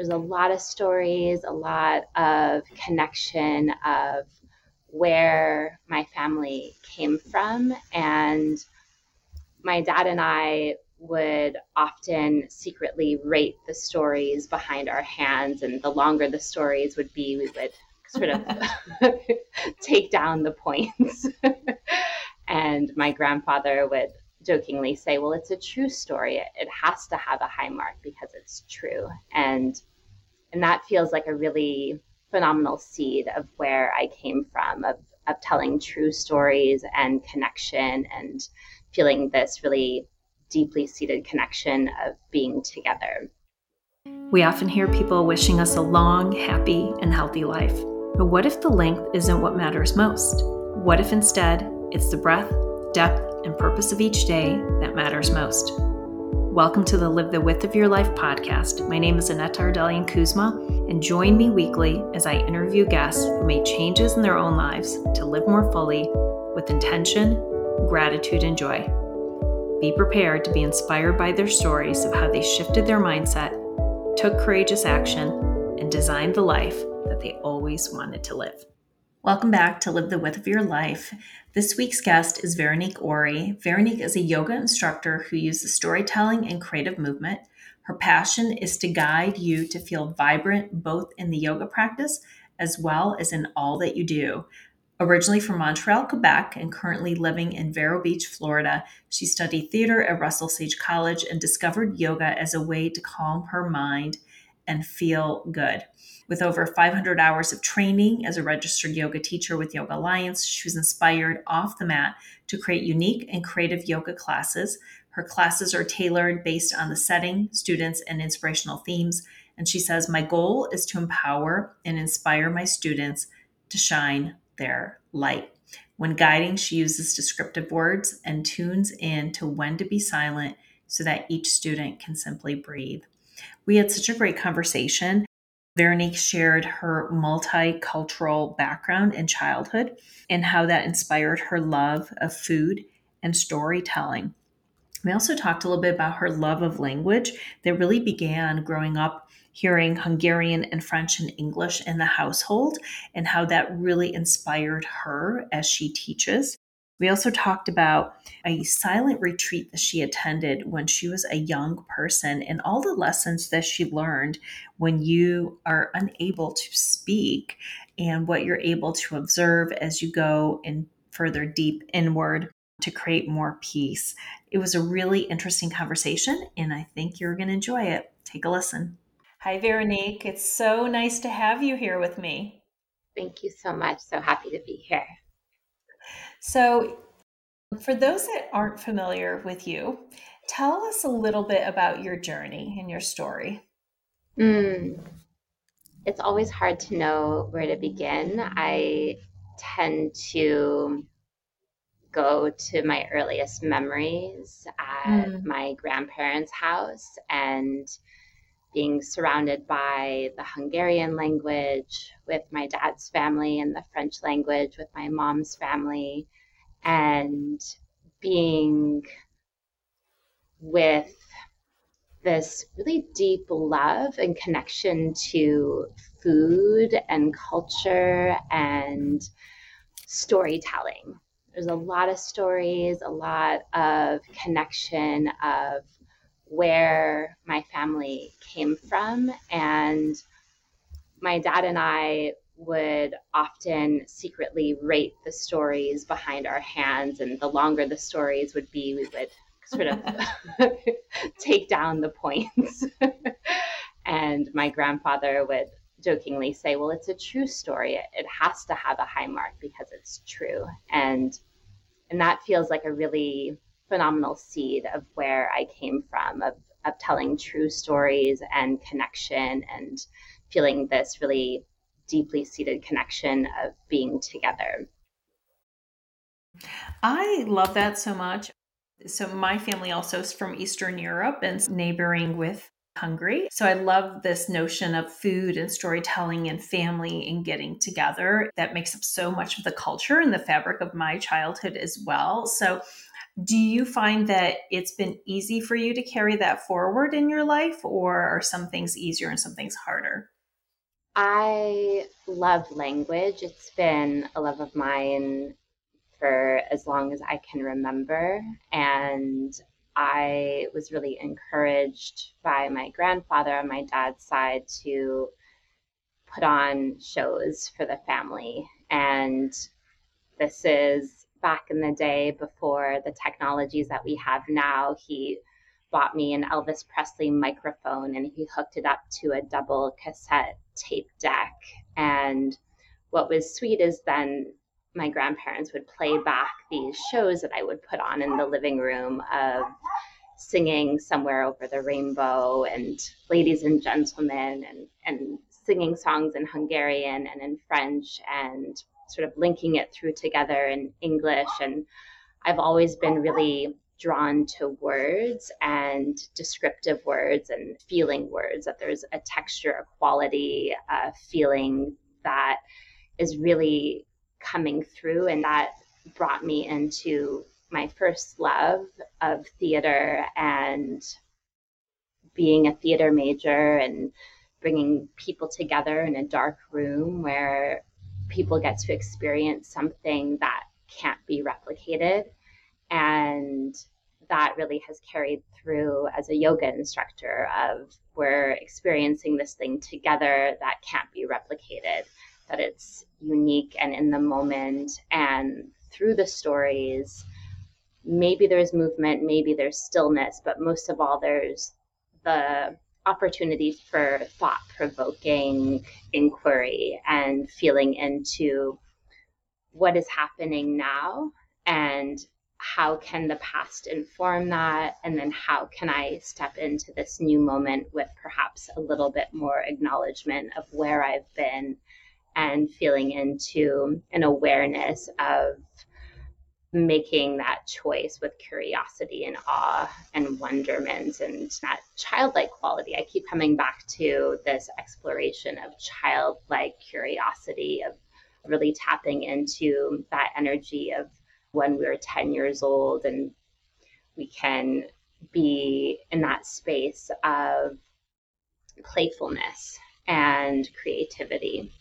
there's a lot of stories, a lot of connection of where my family came from. And my dad and I would often secretly rate the stories behind our hands. And the longer the stories would be, we would sort of take down the points. and my grandfather would jokingly say, Well, it's a true story. It has to have a high mark because it's true. And and that feels like a really phenomenal seed of where I came from, of, of telling true stories and connection and feeling this really deeply seated connection of being together. We often hear people wishing us a long, happy, and healthy life. But what if the length isn't what matters most? What if instead it's the breadth, depth, and purpose of each day that matters most? Welcome to the Live the Width of Your Life podcast. My name is Annette Ardelian Kuzma, and join me weekly as I interview guests who made changes in their own lives to live more fully with intention, gratitude, and joy. Be prepared to be inspired by their stories of how they shifted their mindset, took courageous action, and designed the life that they always wanted to live. Welcome back to Live the Width of Your Life. This week's guest is Veronique Ory. Veronique is a yoga instructor who uses storytelling and creative movement. Her passion is to guide you to feel vibrant both in the yoga practice as well as in all that you do. Originally from Montreal, Quebec, and currently living in Vero Beach, Florida, she studied theater at Russell Sage College and discovered yoga as a way to calm her mind and feel good. With over 500 hours of training as a registered yoga teacher with Yoga Alliance, she was inspired off the mat to create unique and creative yoga classes. Her classes are tailored based on the setting, students, and inspirational themes. And she says, My goal is to empower and inspire my students to shine their light. When guiding, she uses descriptive words and tunes in to when to be silent so that each student can simply breathe. We had such a great conversation. Veronique shared her multicultural background in childhood and how that inspired her love of food and storytelling. We also talked a little bit about her love of language that really began growing up hearing Hungarian and French and English in the household and how that really inspired her as she teaches. We also talked about a silent retreat that she attended when she was a young person and all the lessons that she learned when you are unable to speak and what you're able to observe as you go in further deep inward to create more peace. It was a really interesting conversation and I think you're going to enjoy it. Take a listen. Hi, Veronique. It's so nice to have you here with me. Thank you so much. So happy to be here. So, for those that aren't familiar with you, tell us a little bit about your journey and your story. Mm. It's always hard to know where to begin. I tend to go to my earliest memories at mm. my grandparents' house and being surrounded by the Hungarian language with my dad's family and the French language with my mom's family, and being with this really deep love and connection to food and culture and storytelling. There's a lot of stories, a lot of connection of where my family came from. And my dad and I would often secretly rate the stories behind our hands. And the longer the stories would be, we would sort of take down the points. and my grandfather would jokingly say, Well, it's a true story. It, has to have a high mark because it's true. And and that feels like a really phenomenal seed of where I came from, of, of telling true stories and connection and feeling this really deeply seated connection of being together. I love that so much. So, my family also is from Eastern Europe and neighboring with Hungary. So, I love this notion of food and storytelling and family and getting together. That makes up so much of the culture and the fabric of my childhood as well. So, Do you find that it's been easy for you to carry that forward in your life, or are some things easier and some things harder? I love language. It's been a love of mine for as long as I can remember. And I was really encouraged by my grandfather on my dad's side to put on shows for the family. And this is back in the day before the technologies that we have now. He bought me an Elvis Presley microphone and he hooked it up to a double cassette tape deck. And what was sweet is then my grandparents would play back these shows that I would put on in the living room of singing somewhere over the rainbow and ladies and gentlemen and, and singing songs in Hungarian and in French and sort of linking it through together in English. And I've always been really drawn to words and descriptive words and feeling words, that there's a texture, a quality, a feeling that is really coming through. And that brought me into my first love of theater and being a theater major and bringing people together in a dark room where people get to experience something that can't be replicated. And that really has carried through as a yoga instructor of we're experiencing this thing together that can't be replicated that it's unique and in the moment and through the stories maybe there's movement maybe there's stillness but most of all there's the opportunity for thought provoking inquiry and feeling into what is happening now and how can the past inform that? And then how can I step into this new moment with perhaps a little bit more acknowledgement of where I've been and feeling into an awareness of making that choice with curiosity and awe and wonderment and that childlike quality. I keep coming back to this exploration of childlike curiosity, of really tapping into that energy of when we are 10 years old and we can be in that space of playfulness and creativity.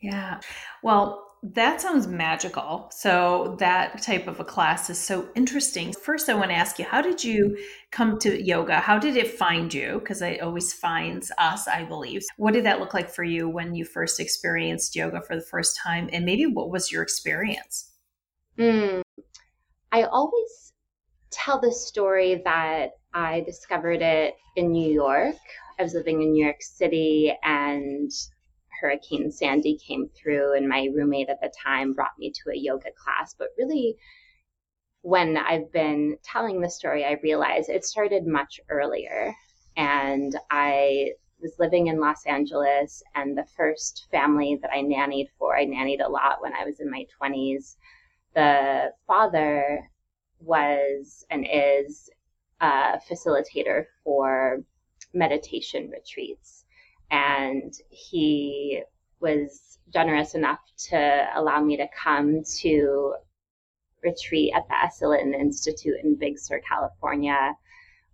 Yeah. Well, that sounds magical. So, that type of a class is so interesting. First, I want to ask you, how did you come to yoga? How did it find you? Because it always finds us, I believe. What did that look like for you when you first experienced yoga for the first time? And maybe what was your experience? Mm, I always tell the story that I discovered it in New York. I was living in New York City and Hurricane Sandy came through, and my roommate at the time brought me to a yoga class. But really, when I've been telling the story, I realize it started much earlier. And I was living in Los Angeles, and the first family that I nannied for, I nannied a lot when I was in my 20s the father was and is a facilitator for meditation retreats. And he was generous enough to allow me to come to retreat at the Esalen Institute in Big Sur, California,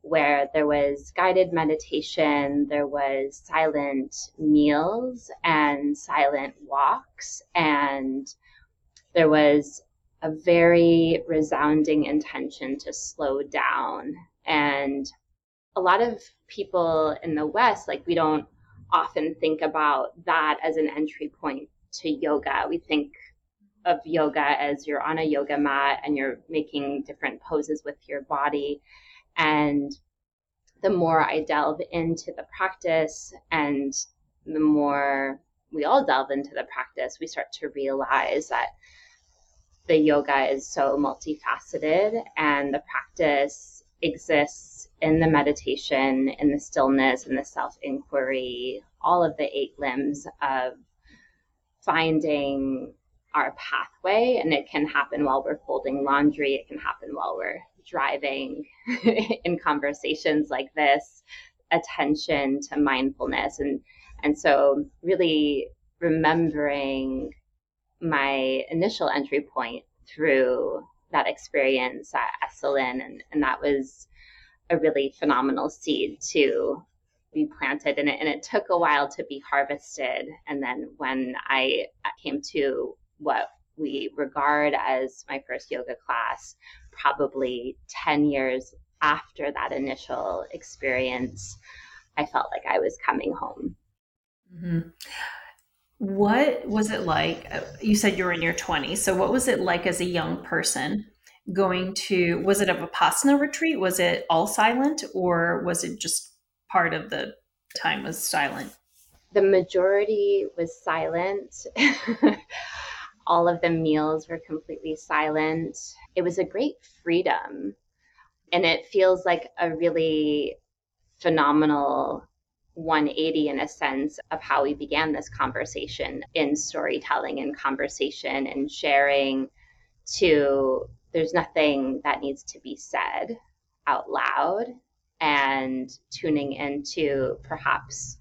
where there was guided meditation, there was silent meals and silent walks, and there was a very resounding intention to slow down. And a lot of people in the West, like, we don't often think about that as an entry point to yoga. We think of yoga as you're on a yoga mat and you're making different poses with your body. And the more I delve into the practice and the more we all delve into the practice, we start to realize that the yoga is so multifaceted and the practice exists in the meditation, in the stillness, in the self inquiry, all of the eight limbs of finding our pathway. And it can happen while we're folding laundry, it can happen while we're driving in conversations like this, attention to mindfulness. And, and so, really remembering my initial entry point through that experience at Esalen, and, and that was a really phenomenal seed to be planted in it. And it took a while to be harvested. And then when I came to what we regard as my first yoga class, probably 10 years after that initial experience, I felt like I was coming home. Mm-hmm. What was it like? You said you were in your 20s. So, what was it like as a young person going to, was it a Vipassana retreat? Was it all silent or was it just part of the time was silent? The majority was silent. all of the meals were completely silent. It was a great freedom. And it feels like a really phenomenal 180 in a sense of how we began this conversation in storytelling and conversation and sharing to there's nothing that needs to be said out loud and tuning into perhaps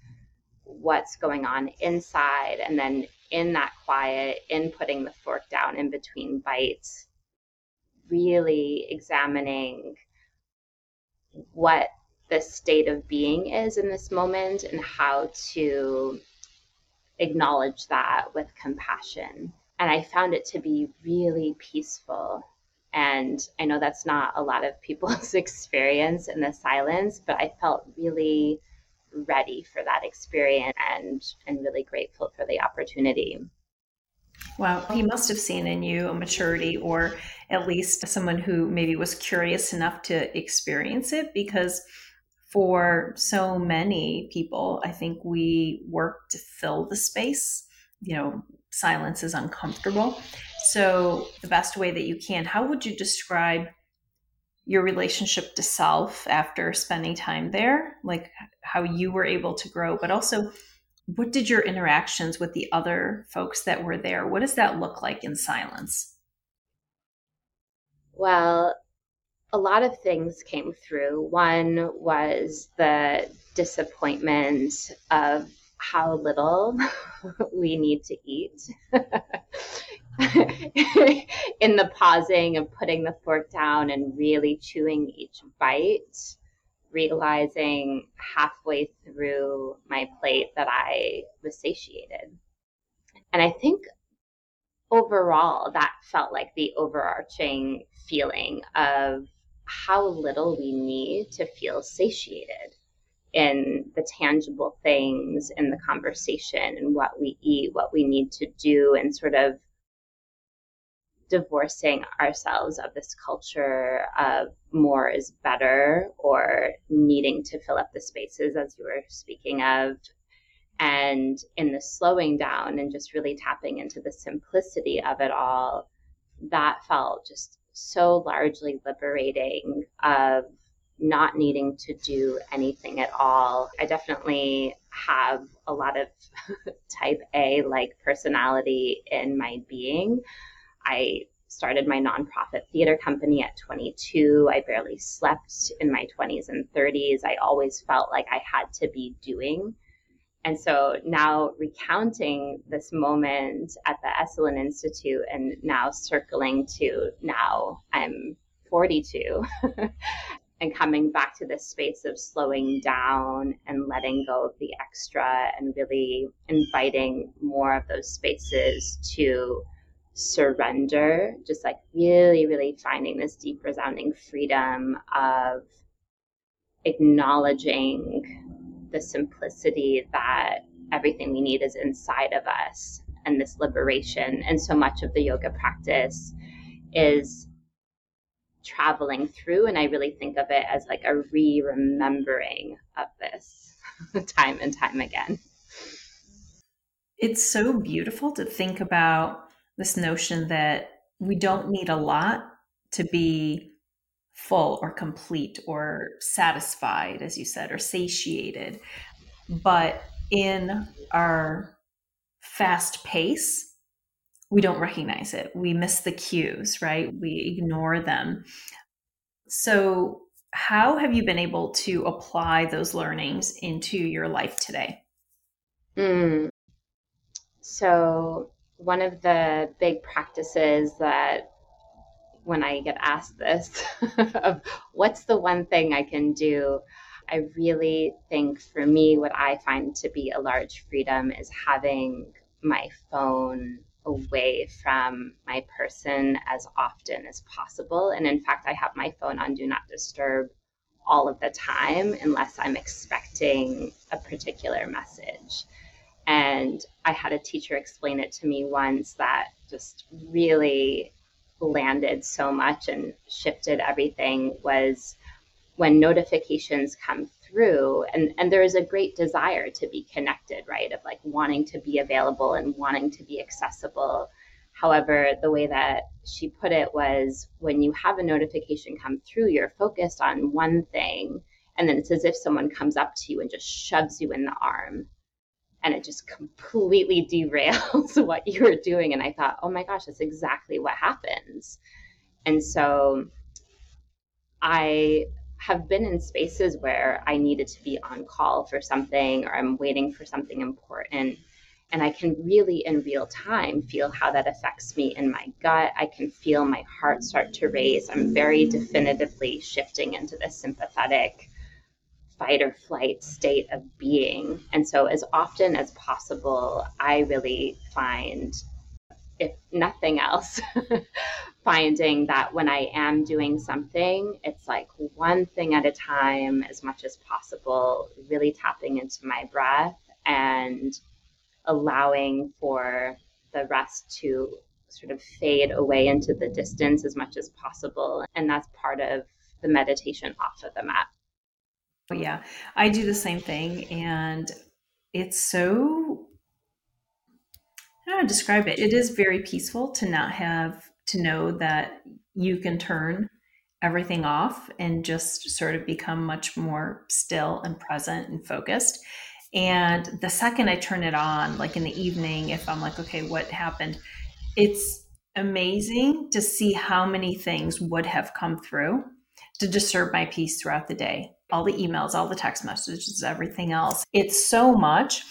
what's going on inside and then in that quiet in putting the fork down in between bites really examining what the state of being is in this moment and how to acknowledge that with compassion. And I found it to be really peaceful. And I know that's not a lot of people's experience in the silence, but I felt really ready for that experience and, and really grateful for the opportunity. Wow, he must have seen in you a maturity or at least someone who maybe was curious enough to experience it because for so many people, I think we work to fill the space. You know, silence is uncomfortable. So, the best way that you can, how would you describe your relationship to self after spending time there? Like how you were able to grow, but also what did your interactions with the other folks that were there, what does that look like in silence? Well, a lot of things came through. One was the disappointment of how little we need to eat. in the pausing and putting the fork down and really chewing each bite, realizing halfway through my plate that I was satiated. And I think overall that felt like the overarching feeling of how little we need to feel satiated in the tangible things in the conversation and what we eat, what we need to do, and sort of divorcing ourselves of this culture of more is better or needing to fill up the spaces, as you were speaking of. And in the slowing down and just really tapping into the simplicity of it all, that felt just so largely liberating of not needing to do anything at all. I definitely have a lot of type A like personality in my being. I started my nonprofit theater company at 22. I barely slept in my 20s and 30s. I always felt like I had to be doing and so now recounting this moment at the Esalen Institute and now circling to now I'm 42 and coming back to this space of slowing down and letting go of the extra and really inviting more of those spaces to surrender, just like really, really finding this deep, resounding freedom of acknowledging the simplicity that everything we need is inside of us and this liberation. And so much of the yoga practice is traveling through. And I really think of it as like a re remembering of this time and time again. It's so beautiful to think about this notion that we don't need a lot to be full or complete or satisfied, as you said, or satiated. But in our fast pace, we don't recognize it. We miss the cues, right? We ignore them. So, how have you been able to apply those learnings into your life today? Mm. So, one of the big practices that when I get asked this of what's the one thing I can do, I really think for me, what I find to be a large freedom is having my phone away from my person as often as possible. And in fact, I have my phone on Do Not Disturb all of the time unless I'm expecting a particular message. And I had a teacher explain it to me once that just really landed so much and shifted everything was when notifications come through and and there is a great desire to be connected right of like wanting to be available and wanting to be accessible however the way that she put it was when you have a notification come through you're focused on one thing and then it's as if someone comes up to you and just shoves you in the arm and it just completely derails what you were doing. And I thought, oh my gosh, that's exactly what happens. And so I have been in spaces where I needed to be on call for something or I'm waiting for something important. And I can really, in real time, feel how that affects me in my gut. I can feel my heart start to race. I'm very definitively shifting into the sympathetic fight or flight state of being. And so, as often as possible, I really find, if nothing else, finding that when I am doing something, it's like one thing at a time as much as possible, really tapping into my breath and allowing for the rest to sort of fade away into the distance as much as possible. And that's part of the meditation off of the mat. Yeah, I do the same thing. And it's so, how to describe it. It is very peaceful to not have to know that you can turn everything off and just sort of become much more still and present and focused. And the second I turn it on, like in the evening, if I'm like, okay, what happened? It's amazing to see how many things would have come through to disturb my peace throughout the day all the emails, all the text messages, everything else. It's so much.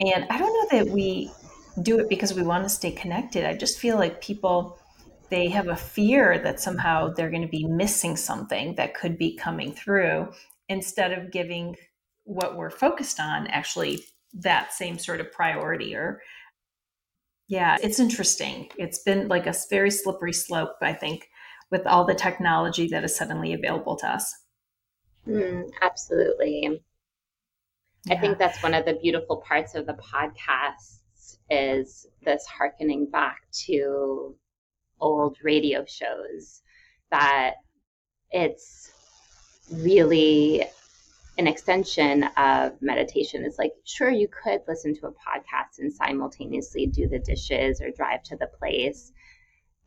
And I don't know that we do it because we want to stay connected. I just feel like people they have a fear that somehow they're going to be missing something that could be coming through instead of giving what we're focused on actually that same sort of priority or yeah it's interesting it's been like a very slippery slope i think with all the technology that is suddenly available to us Mm, absolutely. Yeah. I think that's one of the beautiful parts of the podcasts is this harkening back to old radio shows that it's really an extension of meditation. It's like, sure, you could listen to a podcast and simultaneously do the dishes or drive to the place.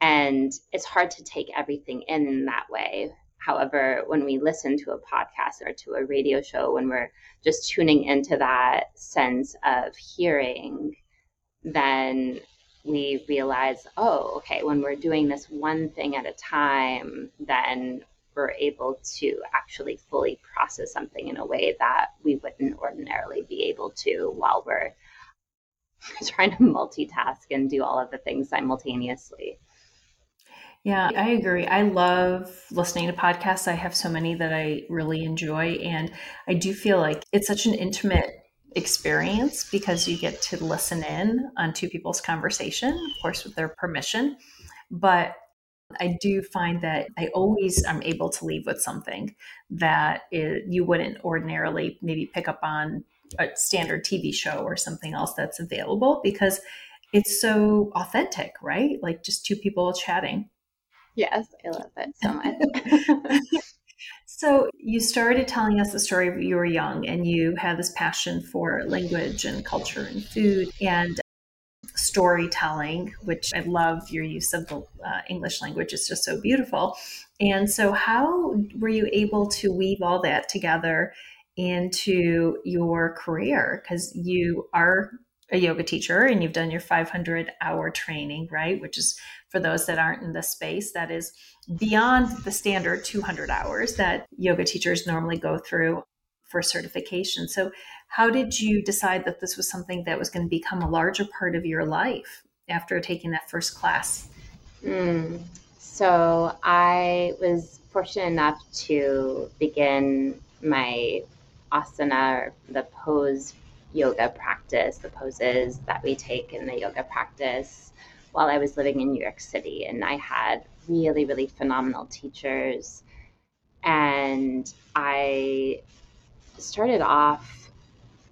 And it's hard to take everything in in that way. However, when we listen to a podcast or to a radio show, when we're just tuning into that sense of hearing, then we realize, oh, okay, when we're doing this one thing at a time, then we're able to actually fully process something in a way that we wouldn't ordinarily be able to while we're trying to multitask and do all of the things simultaneously. Yeah, I agree. I love listening to podcasts. I have so many that I really enjoy. And I do feel like it's such an intimate experience because you get to listen in on two people's conversation, of course, with their permission. But I do find that I always am able to leave with something that it, you wouldn't ordinarily maybe pick up on a standard TV show or something else that's available because it's so authentic, right? Like just two people chatting. Yes, I love it so much. so you started telling us the story of you were young and you had this passion for language and culture and food and storytelling, which I love your use of the uh, English language. It's just so beautiful. And so, how were you able to weave all that together into your career? Because you are a yoga teacher and you've done your 500 hour training, right? Which is for those that aren't in the space, that is beyond the standard 200 hours that yoga teachers normally go through for certification. So, how did you decide that this was something that was going to become a larger part of your life after taking that first class? Mm, So I was fortunate enough to begin my asana or the pose yoga practice, the poses that we take in the yoga practice while I was living in New York City. And I had really, really phenomenal teachers. And I started off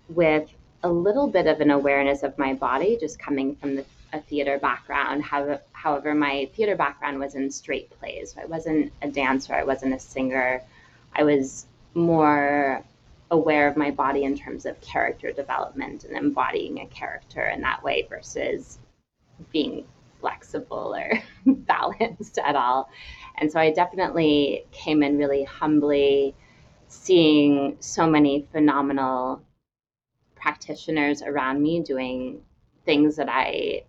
with a little bit of an awareness of my body, just coming from the, a theater background. However, my theater background was in straight plays. I wasn't a dancer, I wasn't a singer. I was more aware of my body in terms of character development and embodying a character in that way versus being flexible or balanced at all. And so I definitely came in really humbly, seeing so many phenomenal practitioners around me doing things that I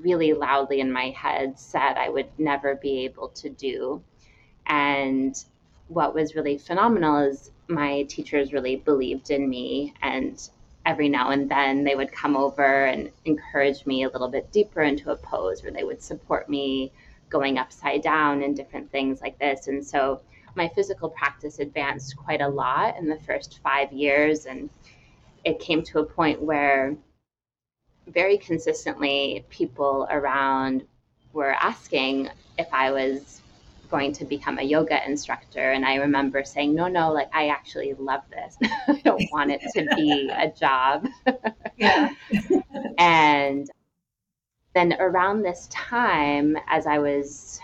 really loudly in my head said I would never be able to do. And what was really phenomenal is my teachers really believed in me and every now and then they would come over and encourage me a little bit deeper into a pose where they would support me going upside down and different things like this. And so my physical practice advanced quite a lot in the first five years and it came to a point where very consistently people around were asking if i was going to become a yoga instructor. And I remember saying, no, no, like I actually love this. I don't want it to be a job. yeah. and then around this time, as I was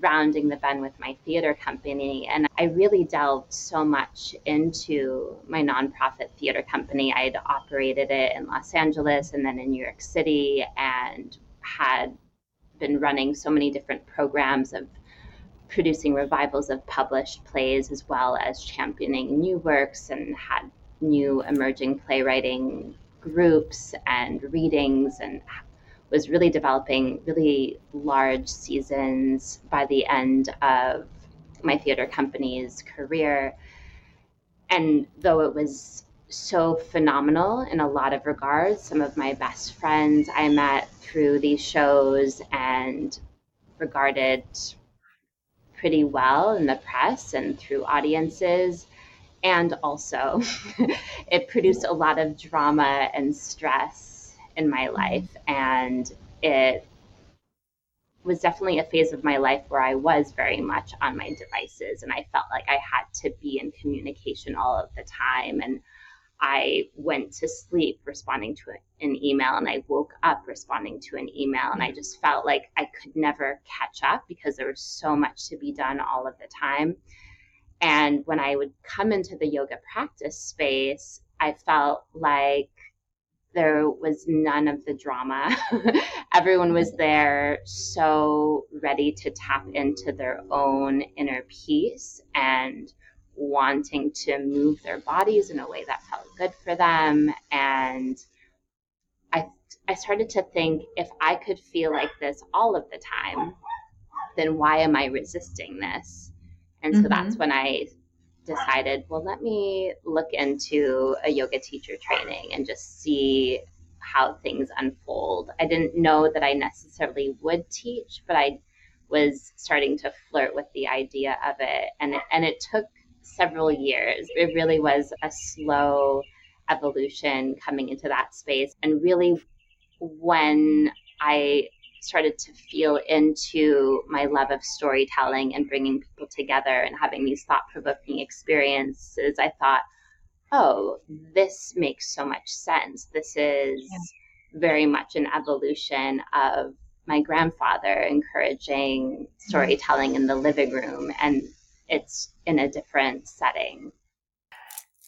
rounding the bend with my theater company, and I really delved so much into my nonprofit theater company. I had operated it in Los Angeles and then in New York City and had been running so many different programs of producing revivals of published plays as well as championing new works and had new emerging playwriting groups and readings and was really developing really large seasons by the end of my theater company's career. And though it was so phenomenal in a lot of regards, some of my best friends I met through these shows and regarded pretty well in the press and through audiences. And also, it produced a lot of drama and stress in my mm-hmm. life. And it was definitely a phase of my life where I was very much on my devices and I felt like I had to be in communication all of the time. And I went to sleep responding to an email and I woke up responding to an email. And I mm-hmm. just felt like I could never catch up because there was so much to be done all of the time. And when I would come into the yoga practice space, I felt like there was none of the drama. Everyone was mm-hmm. there so ready to tap into their own inner peace and wanting to move their bodies in a way that felt good for them. And i i started to think if i could feel like this all of the time then why am i resisting this? And so mm-hmm. that's when i decided well let me look into a yoga teacher training and just see how things unfold. I didn't know that i necessarily would teach but i was starting to flirt with the idea of it. And it, and it took several years. It really was a slow evolution coming into that space. And really, when I started to feel into my love of storytelling and bringing people together and having these thought provoking experiences, I thought, oh, this makes so much sense. This is yeah. very much an evolution of my grandfather encouraging mm-hmm. storytelling in the living room and it's in a different setting.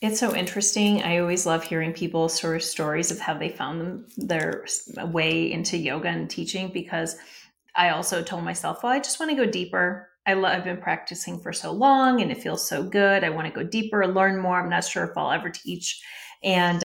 It's so interesting. I always love hearing people's sort of stories of how they found them, their way into yoga and teaching because I also told myself, well, I just want to go deeper. I love, I've been practicing for so long and it feels so good. I want to go deeper, learn more. I'm not sure if I'll ever teach. And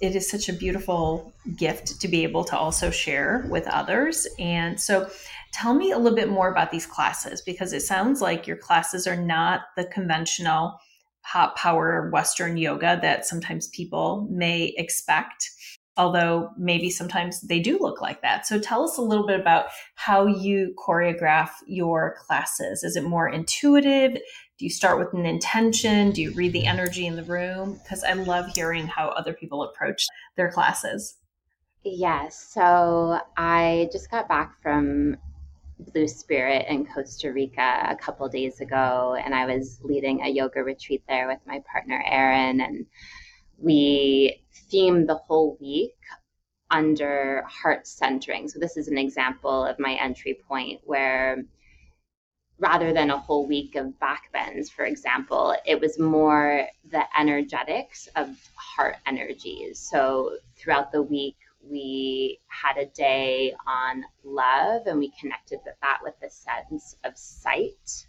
it is such a beautiful gift to be able to also share with others. And so, tell me a little bit more about these classes because it sounds like your classes are not the conventional hot power Western yoga that sometimes people may expect. although maybe sometimes they do look like that. So tell us a little bit about how you choreograph your classes. Is it more intuitive? Do you start with an intention? Do you read the energy in the room? Because I love hearing how other people approach their classes. Yes. So I just got back from Blue Spirit in Costa Rica a couple days ago, and I was leading a yoga retreat there with my partner, Erin. And we themed the whole week under heart centering. So, this is an example of my entry point where rather than a whole week of back bends, for example, it was more the energetics of heart energies. So, throughout the week, we had a day on love and we connected with that with the sense of sight.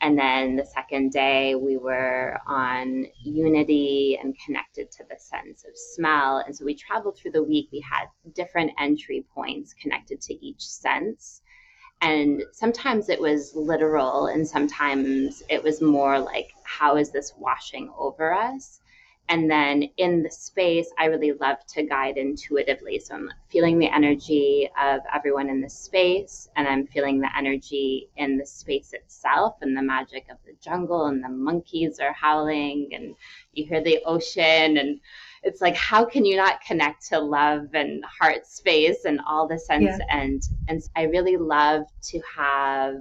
And then the second day, we were on unity and connected to the sense of smell. And so we traveled through the week. We had different entry points connected to each sense. And sometimes it was literal, and sometimes it was more like, how is this washing over us? And then in the space, I really love to guide intuitively. So I'm feeling the energy of everyone in the space, and I'm feeling the energy in the space itself and the magic of the jungle, and the monkeys are howling, and you hear the ocean. And it's like, how can you not connect to love and heart space and all the sense? Yeah. And, and I really love to have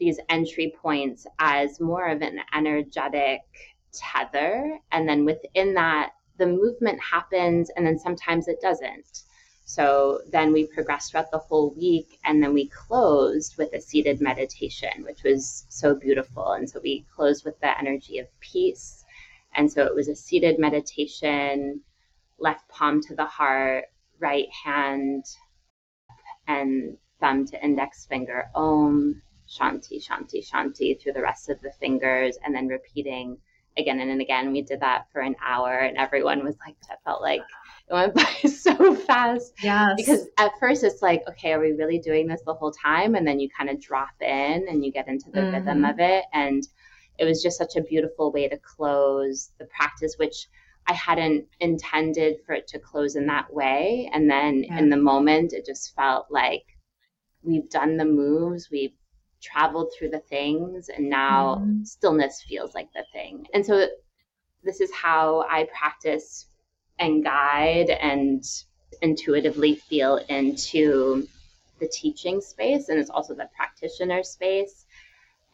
these entry points as more of an energetic tether. And then within that, the movement happens and then sometimes it doesn't. So then we progressed throughout the whole week and then we closed with a seated meditation, which was so beautiful. And so we closed with the energy of peace. And so it was a seated meditation, left palm to the heart, right hand and thumb to index finger, Om, Shanti, Shanti, Shanti through the rest of the fingers, and then repeating again and again. We did that for an hour, and everyone was like, that felt like it went by so fast. Yeah. Because at first it's like, okay, are we really doing this the whole time? And then you kind of drop in and you get into the mm-hmm. rhythm of it. And it was just such a beautiful way to close the practice, which I hadn't intended for it to close in that way. And then yeah. in the moment, it just felt like we've done the moves, we've traveled through the things and now mm-hmm. stillness feels like the thing. And so this is how I practice and guide and intuitively feel into the teaching space and it's also the practitioner space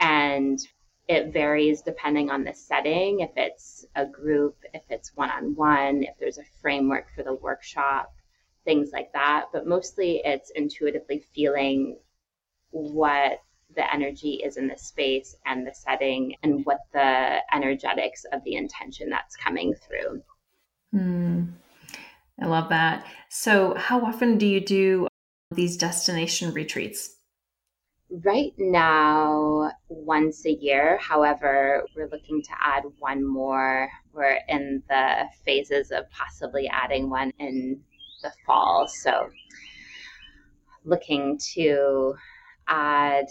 and it varies depending on the setting if it's a group if it's one-on-one if there's a framework for the workshop things like that but mostly it's intuitively feeling what the energy is in the space and the setting and what the energetics of the intention that's coming through. Mm, I love that. So, how often do you do these destination retreats? Right now, once a year. However, we're looking to add one more. We're in the phases of possibly adding one in the fall. So, looking to add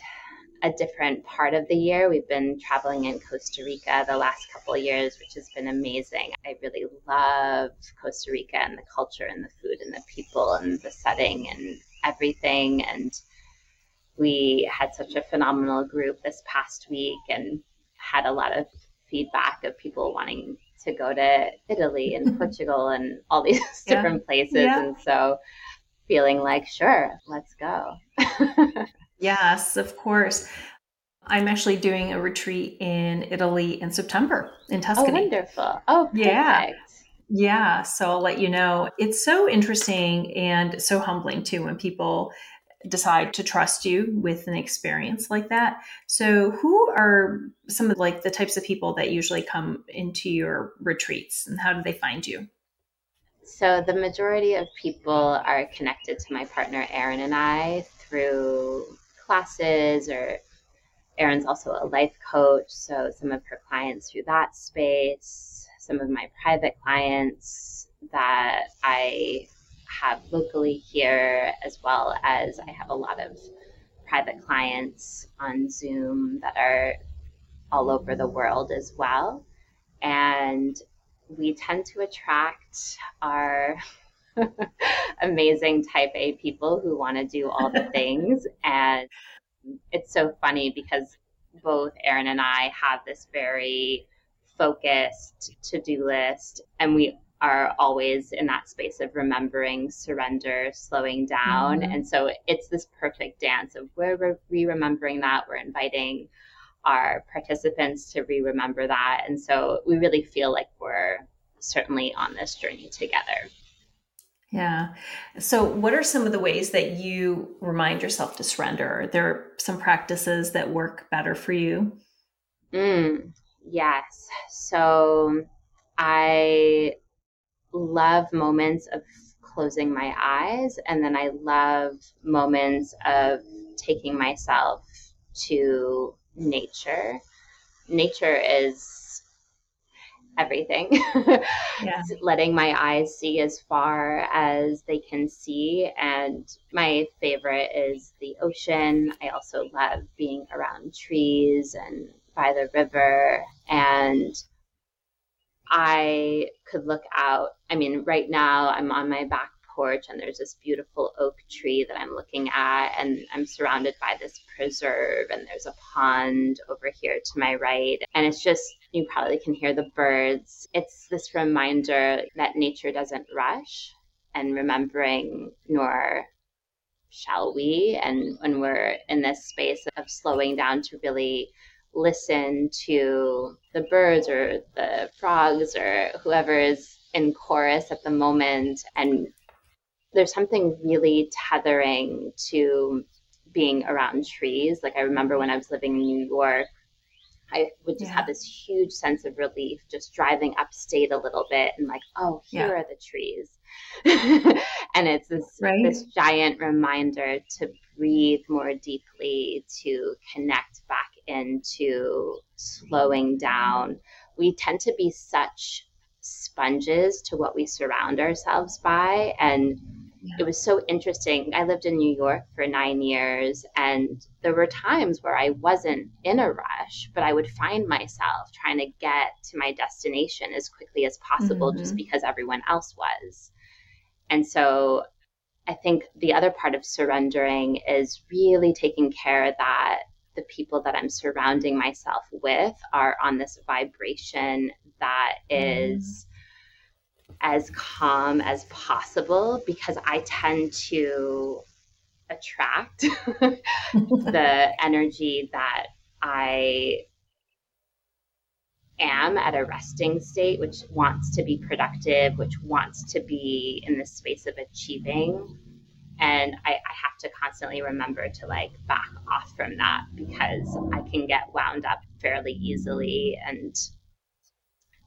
a different part of the year. We've been traveling in Costa Rica the last couple years, which has been amazing. I really love Costa Rica and the culture and the food and the people and the setting and everything. And we had such a phenomenal group this past week and had a lot of feedback of people wanting to go to Italy and Portugal and all these yeah. different places. Yeah. And so feeling like, sure, let's go. Yes, of course. I'm actually doing a retreat in Italy in September in oh, Tuscany. Oh, wonderful. Oh, perfect. yeah. Yeah. So I'll let you know. It's so interesting and so humbling too when people decide to trust you with an experience like that. So who are some of like the types of people that usually come into your retreats and how do they find you? So the majority of people are connected to my partner Erin and I through classes or Erin's also a life coach, so some of her clients through that space, some of my private clients that I have locally here, as well as I have a lot of private clients on Zoom that are all over the world as well. And we tend to attract our amazing type A people who want to do all the things. And it's so funny because both Erin and I have this very focused to do list, and we are always in that space of remembering, surrender, slowing down. Mm-hmm. And so it's this perfect dance of where we're re remembering that, we're inviting our participants to re remember that. And so we really feel like we're certainly on this journey together. Yeah. So, what are some of the ways that you remind yourself to surrender? Are there some practices that work better for you? Mm, yes. So, I love moments of closing my eyes, and then I love moments of taking myself to nature. Nature is everything. yeah. Letting my eyes see as far as they can see. And my favorite is the ocean. I also love being around trees and by the river. And I could look out. I mean, right now I'm on my back porch and there's this beautiful oak tree that I'm looking at and I'm surrounded by this preserve and there's a pond over here to my right and it's just you probably can hear the birds. It's this reminder that nature doesn't rush and remembering nor shall we and when we're in this space of slowing down to really listen to the birds or the frogs or whoever is in chorus at the moment and there's something really tethering to being around trees. Like I remember when I was living in New York, I would just yeah. have this huge sense of relief just driving upstate a little bit and like, oh, here yeah. are the trees. and it's this right? this giant reminder to breathe more deeply, to connect back into slowing down. We tend to be such sponges to what we surround ourselves by and it was so interesting. I lived in New York for nine years, and there were times where I wasn't in a rush, but I would find myself trying to get to my destination as quickly as possible mm-hmm. just because everyone else was. And so I think the other part of surrendering is really taking care that the people that I'm surrounding myself with are on this vibration that is. As calm as possible because I tend to attract the energy that I am at a resting state, which wants to be productive, which wants to be in the space of achieving. And I, I, have to constantly remember to like back off from that because I can get wound up fairly easily and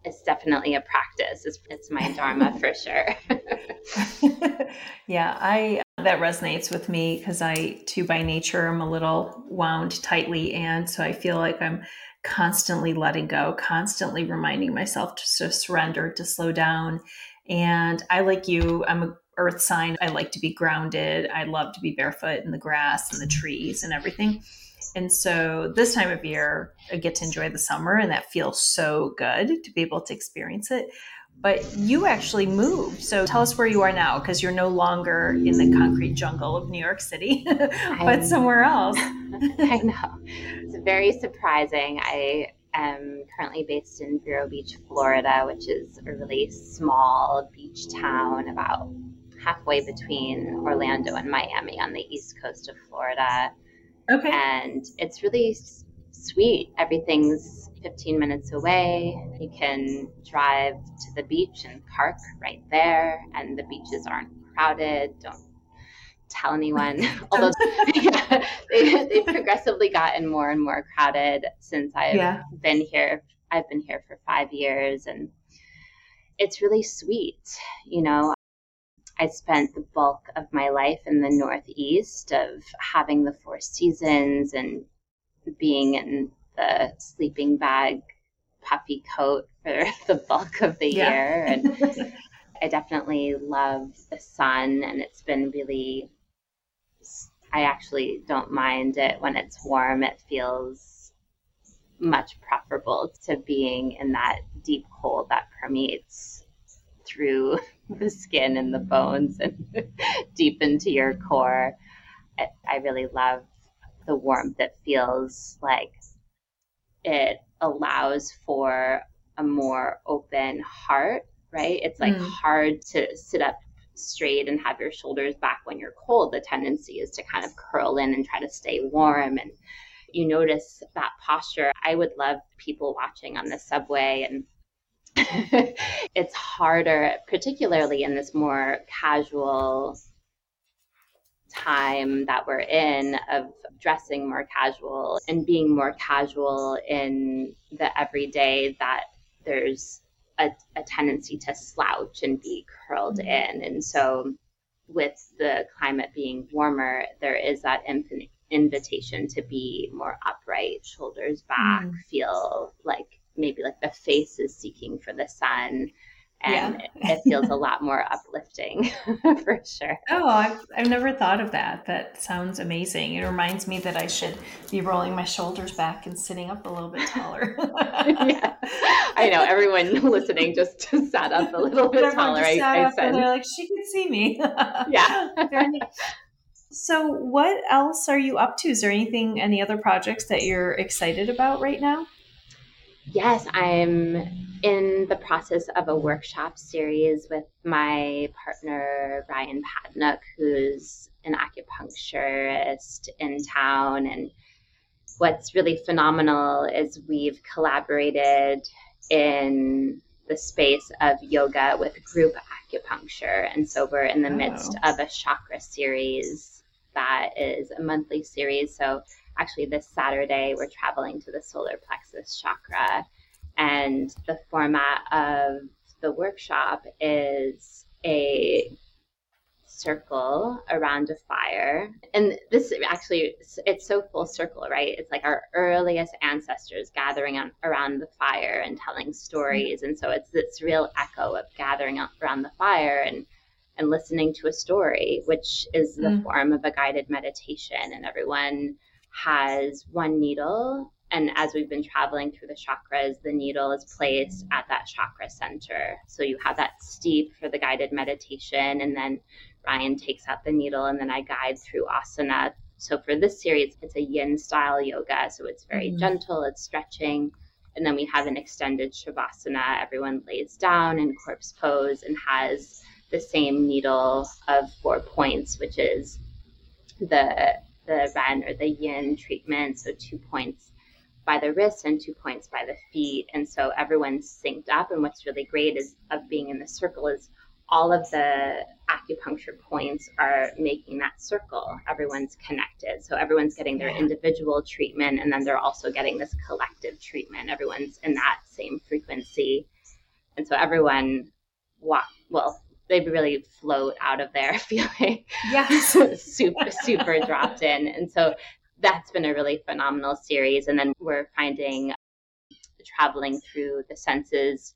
it's definitely a practice. It's, it's my dharma for sure. yeah, I that resonates with me because I too by nature am a little wound tightly, and so I feel like I'm constantly letting go, constantly reminding myself to, to surrender, to slow down. And I like you, I'm a earth sign. I like to be grounded. I love to be barefoot in the grass and the trees and everything. And so this time of year, I get to enjoy the summer, and that feels so good to be able to experience it. But you actually moved. So tell us where you are now, because you're no longer in the concrete jungle of New York City, but somewhere else. I know. It's very surprising. I am currently based in Vero Beach, Florida, which is a really small beach town about halfway between Orlando and Miami on the east coast of Florida. Okay. And it's really sweet. Everything's 15 minutes away. You can drive to the beach and park right there, and the beaches aren't crowded. Don't tell anyone. Although yeah, they, they've progressively gotten more and more crowded since I've yeah. been here. I've been here for five years, and it's really sweet. You know, I spent the bulk of my life in the Northeast of having the Four Seasons and being in the sleeping bag puffy coat for the bulk of the yeah. year. And I definitely love the sun, and it's been really, I actually don't mind it when it's warm. It feels much preferable to being in that deep cold that permeates through the skin and the bones and deep into your core. I, I really love the warmth. that feels like it allows for a more open heart, right? It's like mm. hard to sit up straight and have your shoulders back when you're cold. The tendency is to kind of curl in and try to stay warm and you notice that posture. I would love people watching on the subway and it's harder, particularly in this more casual time that we're in of dressing more casual and being more casual in the everyday that there's a, a tendency to slouch and be curled mm-hmm. in. And so with the climate being warmer, there is that infinite invitation to be more upright, shoulders back, mm. feel like maybe like the face is seeking for the sun. And yeah. it, feels a lot more uplifting for sure. Oh, I've, I've never thought of that. That sounds amazing. It reminds me that I should be rolling my shoulders back and sitting up a little bit taller. yeah. I know everyone listening just sat up a little bit taller. I, I said. they're like, she can see me. yeah. So, what else are you up to? Is there anything, any other projects that you're excited about right now? Yes, I'm in the process of a workshop series with my partner, Ryan Padnook, who's an acupuncturist in town. And what's really phenomenal is we've collaborated in the space of yoga with group acupuncture. And so we're in the oh. midst of a chakra series that is a monthly series. So actually, this Saturday, we're traveling to the solar plexus chakra. And the format of the workshop is a circle around a fire. And this actually, it's so full circle, right? It's like our earliest ancestors gathering on, around the fire and telling stories. And so it's this real echo of gathering around the fire and and listening to a story, which is the mm. form of a guided meditation. And everyone has one needle. And as we've been traveling through the chakras, the needle is placed at that chakra center. So you have that steep for the guided meditation. And then Ryan takes out the needle, and then I guide through asana. So for this series, it's a yin style yoga. So it's very mm. gentle, it's stretching. And then we have an extended shavasana. Everyone lays down in corpse pose and has the same needle of four points, which is the the ren or the yin treatment. So two points by the wrist and two points by the feet. And so everyone's synced up. And what's really great is of being in the circle is all of the acupuncture points are making that circle. Everyone's connected. So everyone's getting their individual treatment and then they're also getting this collective treatment. Everyone's in that same frequency. And so everyone walk well, they really float out of there feeling. Yeah. Super super dropped in. And so that's been a really phenomenal series. And then we're finding traveling through the senses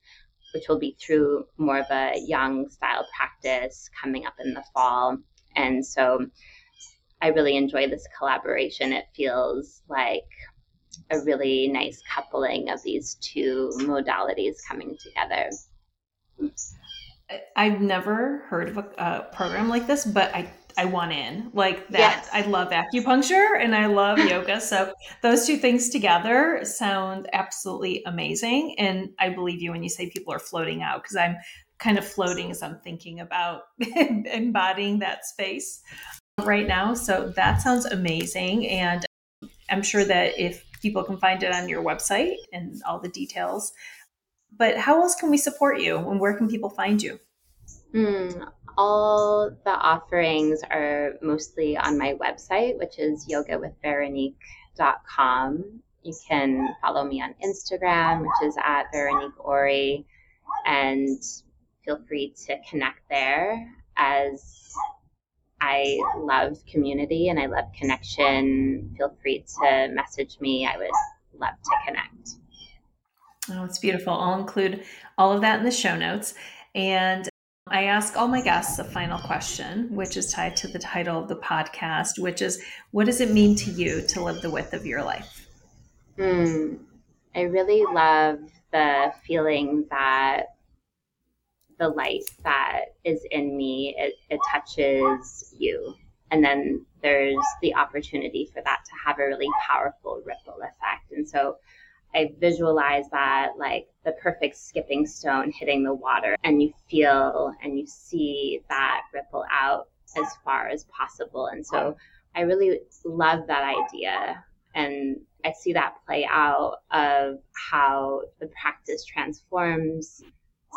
which will be through more of a yang style practice coming up in the fall. And so i really enjoy this collaboration. It feels like a really nice coupling of these two modalities coming together I've never heard of a, program like this, but I I want in like that. Yes. I love acupuncture and I love yoga, so those two things together sound absolutely amazing. And I believe you when you say people are floating out because I'm kind of floating as I'm thinking about embodying that space right now. So that sounds amazing, and I'm sure that if people can find it on your website and all the details but how else can we support you and where can people find you? Mm, all the offerings are mostly on my website, which is yogawithveronique.com. You can follow me on Instagram, which is at Veronique Ory, and feel free to connect there as I love community and I love connection. Feel free to message me. I would love to connect. Oh, it's beautiful. I'll include all of that in the show notes. And I ask all my guests a final question, which is tied to the title of the podcast, which is what does it mean to you to live the width of your life? Mm, I really love the feeling that the light that is in me, it, it touches you. And then there's the opportunity for that to have a really powerful ripple effect. And so I visualize that like the perfect skipping stone hitting the water, and you feel and you see that ripple out as far as possible. And so I really love that idea. And I see that play out of how the practice transforms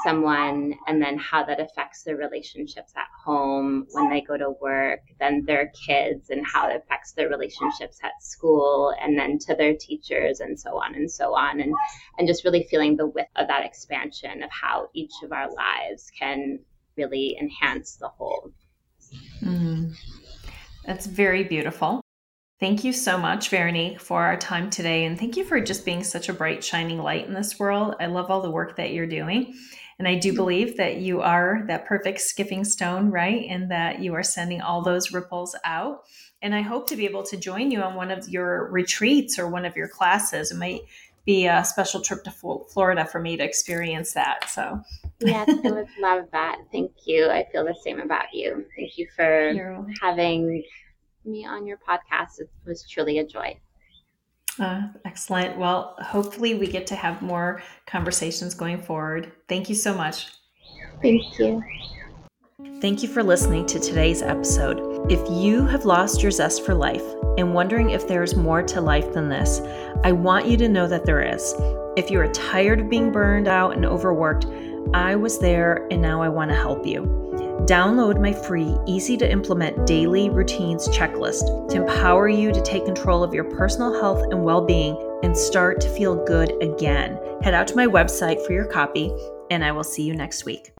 someone and then how that affects their relationships at home when they go to work then their kids and how it affects their relationships at school and then to their teachers and so on and so on. And and just really feeling the width of that expansion of how each of our lives can really enhance the whole. Mm. that's very beautiful Thank you so much, Veronique, for our time today. And thank you for just being such a bright, shining light in this world. I love all the work that you're doing. And I do believe that you are that perfect skipping stone, right? And that you are sending all those ripples out. And I hope to be able to join you on one of your retreats or one of your classes. It might be a special trip to Florida for me to experience that. So, yes, I would love that. Thank you. I feel the same about you. Thank you for You're... having me on your podcast. It was truly a joy. Uh, excellent. Well, hopefully, we get to have more conversations going forward. Thank you so much. Thank you. Thank you for listening to today's episode. If you have lost your zest for life and wondering if there is more to life than this, I want you to know that there is. If you are tired of being burned out and overworked, I was there and now I want to help you. Download my free, easy to implement daily routines checklist to empower you to take control of your personal health and well being and start to feel good again. Head out to my website for your copy, and I will see you next week.